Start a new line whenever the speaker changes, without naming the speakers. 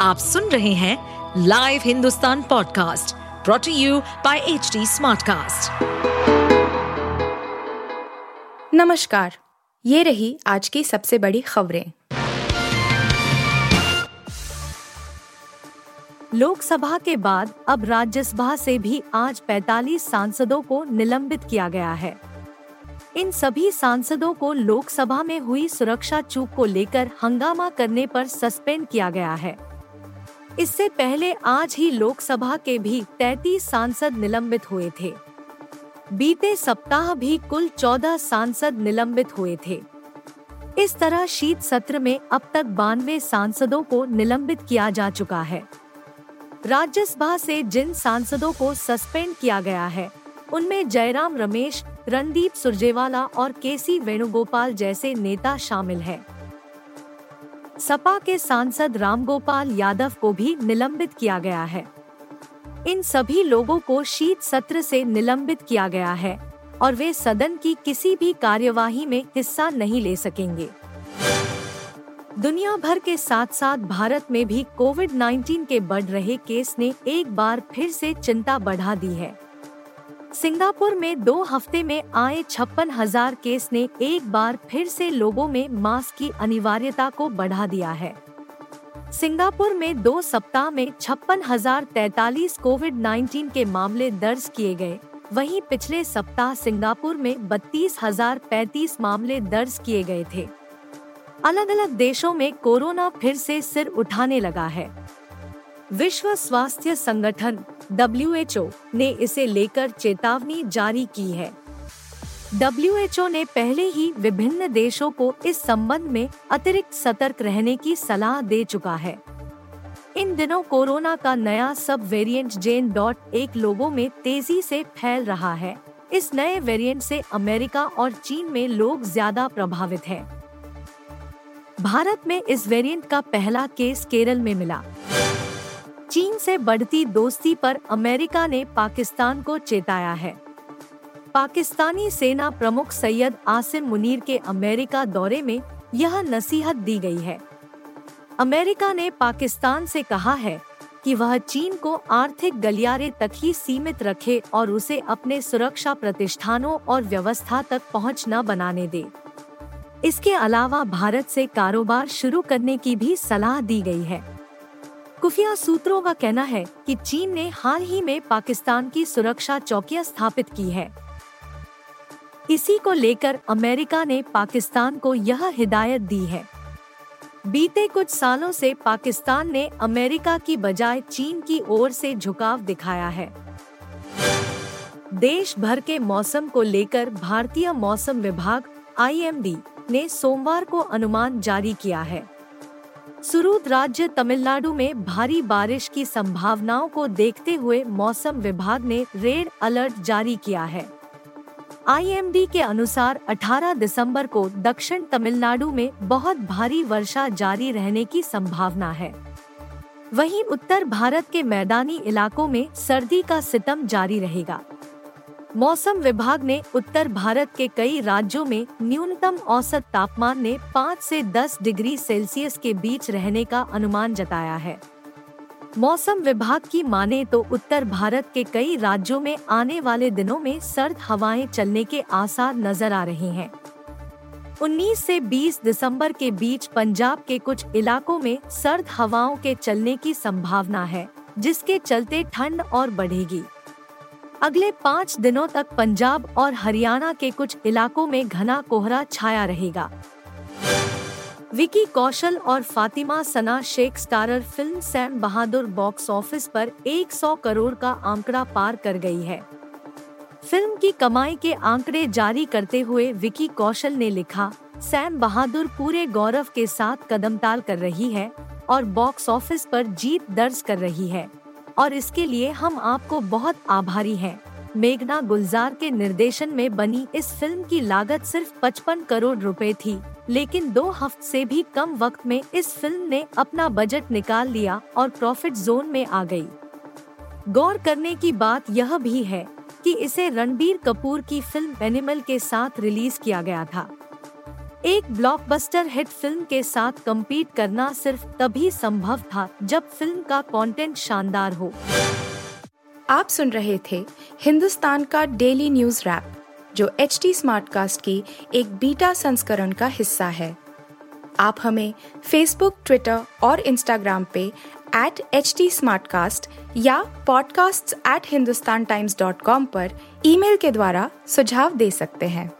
आप सुन रहे हैं live Hindustan podcast brought to you by H smartcast.
नमस्कार, ये रही आज की सबसे बड़ी खबरें। लोकसभा के बाद अब राज्यसभा से भी आज 45 सांसदों को निलंबित किया गया है। इन सभी सांसदों को लोकसभा में हुई सुरक्षा चूक को लेकर हंगामा करने पर सस्पेंड किया गया है। इससे पहले आज ही लोकसभा के भी 33 सांसद निलंबित हुए थे। बीते सप्ताह भी कुल 14 सांसद निलंबित हुए थे। इस तरह शीत सत्र में अब तक बानवे सांसदों को निलंबित किया जा चुका है। राज्यसभा से जिन सांसदों को सस्पेंड किया गया है, उनमें जयराम रमेश, रणदीप सुरजेवाला और केसी वेणुगोपाल जैसे नेता शामिल हैं। सपा के सांसद रामगोपाल यादव को भी निलंबित किया गया है। इन सभी लोगों को शीत सत्र से निलंबित किया गया है और वे सदन की किसी भी कार्यवाही में हिस्सा नहीं ले सकेंगे। दुनिया भर के साथ साथ भारत में भी कोविड 19 के बढ़ रहे केस ने एक बार फिर से चिंता बढ़ा दी है। सिंगापुर में दो हफ़्ते में आए छप्पन हज़ार केस ने एक बार फिर से लोगों में मास्क की अनिवार्यता को बढ़ा दिया है। सिंगापुर में दो सप्ताह में छप्पन हज़ार तैतालीस कोविड 19 के मामले दर्ज किए गए। वहीं पिछले सप्ताह सिंगापुर में बत्तीस हज़ार पैतीस मामले दर्ज किए गए थे। अलग अलग देशों में कोरोना फिर से सिर उठाने लगा है। विश्व स्वास्थ्य संगठन डब्ल्यूएचओ ने इसे लेकर चेतावनी जारी की है। डब्ल्यूएचओ ने पहले ही विभिन्न देशों को इस संबंध में अतिरिक्त सतर्क रहने की सलाह दे चुका है। इन दिनों कोरोना का नया सब वेरिएंट जेन डॉट एक लोगों में तेज़ी से फैल रहा है। इस नए वेरिएंट से अमेरिका और चीन में लोग ज़्यादा प्रभावित हैं। भारत में इस वेरिएंट का पहला केस केरल में मिला। से बढ़ती दोस्ती पर अमेरिका ने पाकिस्तान को चेताया है। पाकिस्तानी सेना प्रमुख सैयद आसिम मुनीर के अमेरिका दौरे में यह नसीहत दी गई है। अमेरिका ने पाकिस्तान से कहा है कि वह चीन को आर्थिक गलियारे तक ही सीमित रखे और उसे अपने सुरक्षा प्रतिष्ठानों और व्यवस्था तक पहुँच न बनाने दे। इसके अलावा भारत से कारोबार शुरू करने की भी सलाह दी गई है। खुफिया सूत्रों का कहना है कि चीन ने हाल ही में पाकिस्तान की सुरक्षा चौकियाँ स्थापित की है। इसी को लेकर अमेरिका ने पाकिस्तान को यह हिदायत दी है। बीते कुछ सालों से पाकिस्तान ने अमेरिका की बजाय चीन की ओर से झुकाव दिखाया है। देश भर के मौसम को लेकर भारतीय मौसम विभाग आई ने सोमवार को अनुमान जारी किया है। सुरूद राज्य तमिलनाडु में भारी बारिश की संभावनाओं को देखते हुए मौसम विभाग ने रेड अलर्ट जारी किया है। आईएमडी के अनुसार 18 दिसंबर को दक्षिण तमिलनाडु में बहुत भारी वर्षा जारी रहने की संभावना है। वहीं उत्तर भारत के मैदानी इलाकों में सर्दी का सितम जारी रहेगा। मौसम विभाग ने उत्तर भारत के कई राज्यों में न्यूनतम औसत तापमान ने 5 से 10 डिग्री सेल्सियस के बीच रहने का अनुमान जताया है। मौसम विभाग की माने तो उत्तर भारत के कई राज्यों में आने वाले दिनों में सर्द हवाएँ चलने के आसार नज़र आ रहे हैं। 19 से 20 दिसंबर के बीच पंजाब के कुछ इलाकों में सर्द हवाओं के चलने की संभावना है, जिसके चलते ठंड और बढ़ेगी। अगले पाँच दिनों तक पंजाब और हरियाणा के कुछ इलाकों में घना कोहरा छाया रहेगा। विकी कौशल और Fatima Sana Shaikh starrer film Sam Bahadur box office पर 100 करोड़ का आंकड़ा पार कर गई है। फ़िल्म की कमाई के आंकड़े जारी करते हुए विकी कौशल ने लिखा, सैम बहादुर पूरे गौरव के साथ कदमताल कर रही है और बॉक्स ऑफ़िस पर जीत दर्ज कर रही है। और इसके लिए हम आपको बहुत आभारी हैं। मेघना गुलजार के निर्देशन में बनी इस फ़िल्म की लागत सिर्फ़ 55 करोड़ रुपए थी, लेकिन दो हफ़्ते से भी कम वक्त में इस फ़िल्म ने अपना बजट निकाल लिया और प्रॉफिट जोन में आ गई। गौर करने की बात यह भी है कि इसे रणबीर कपूर की फ़िल्म एनिमल के साथ रिलीज़ किया गया था एक ब्लॉकबस्टर हिट फ़िल्म के साथ कम्पीट करना सिर्फ़ तभी संभव था जब फ़िल्म का कंटेंट शानदार हो।
आप सुन रहे थे हिंदुस्तान का डेली न्यूज़ रैप जो एच टी स्मार्टकास्ट की एक बीटा संस्करण का हिस्सा है। आप हमें फेसबुक ट्विटर और इंस्टाग्राम पे एट एच टी या podcasts@hindustantimes.com पर ईमेल के द्वारा सुझाव दे सकते हैं।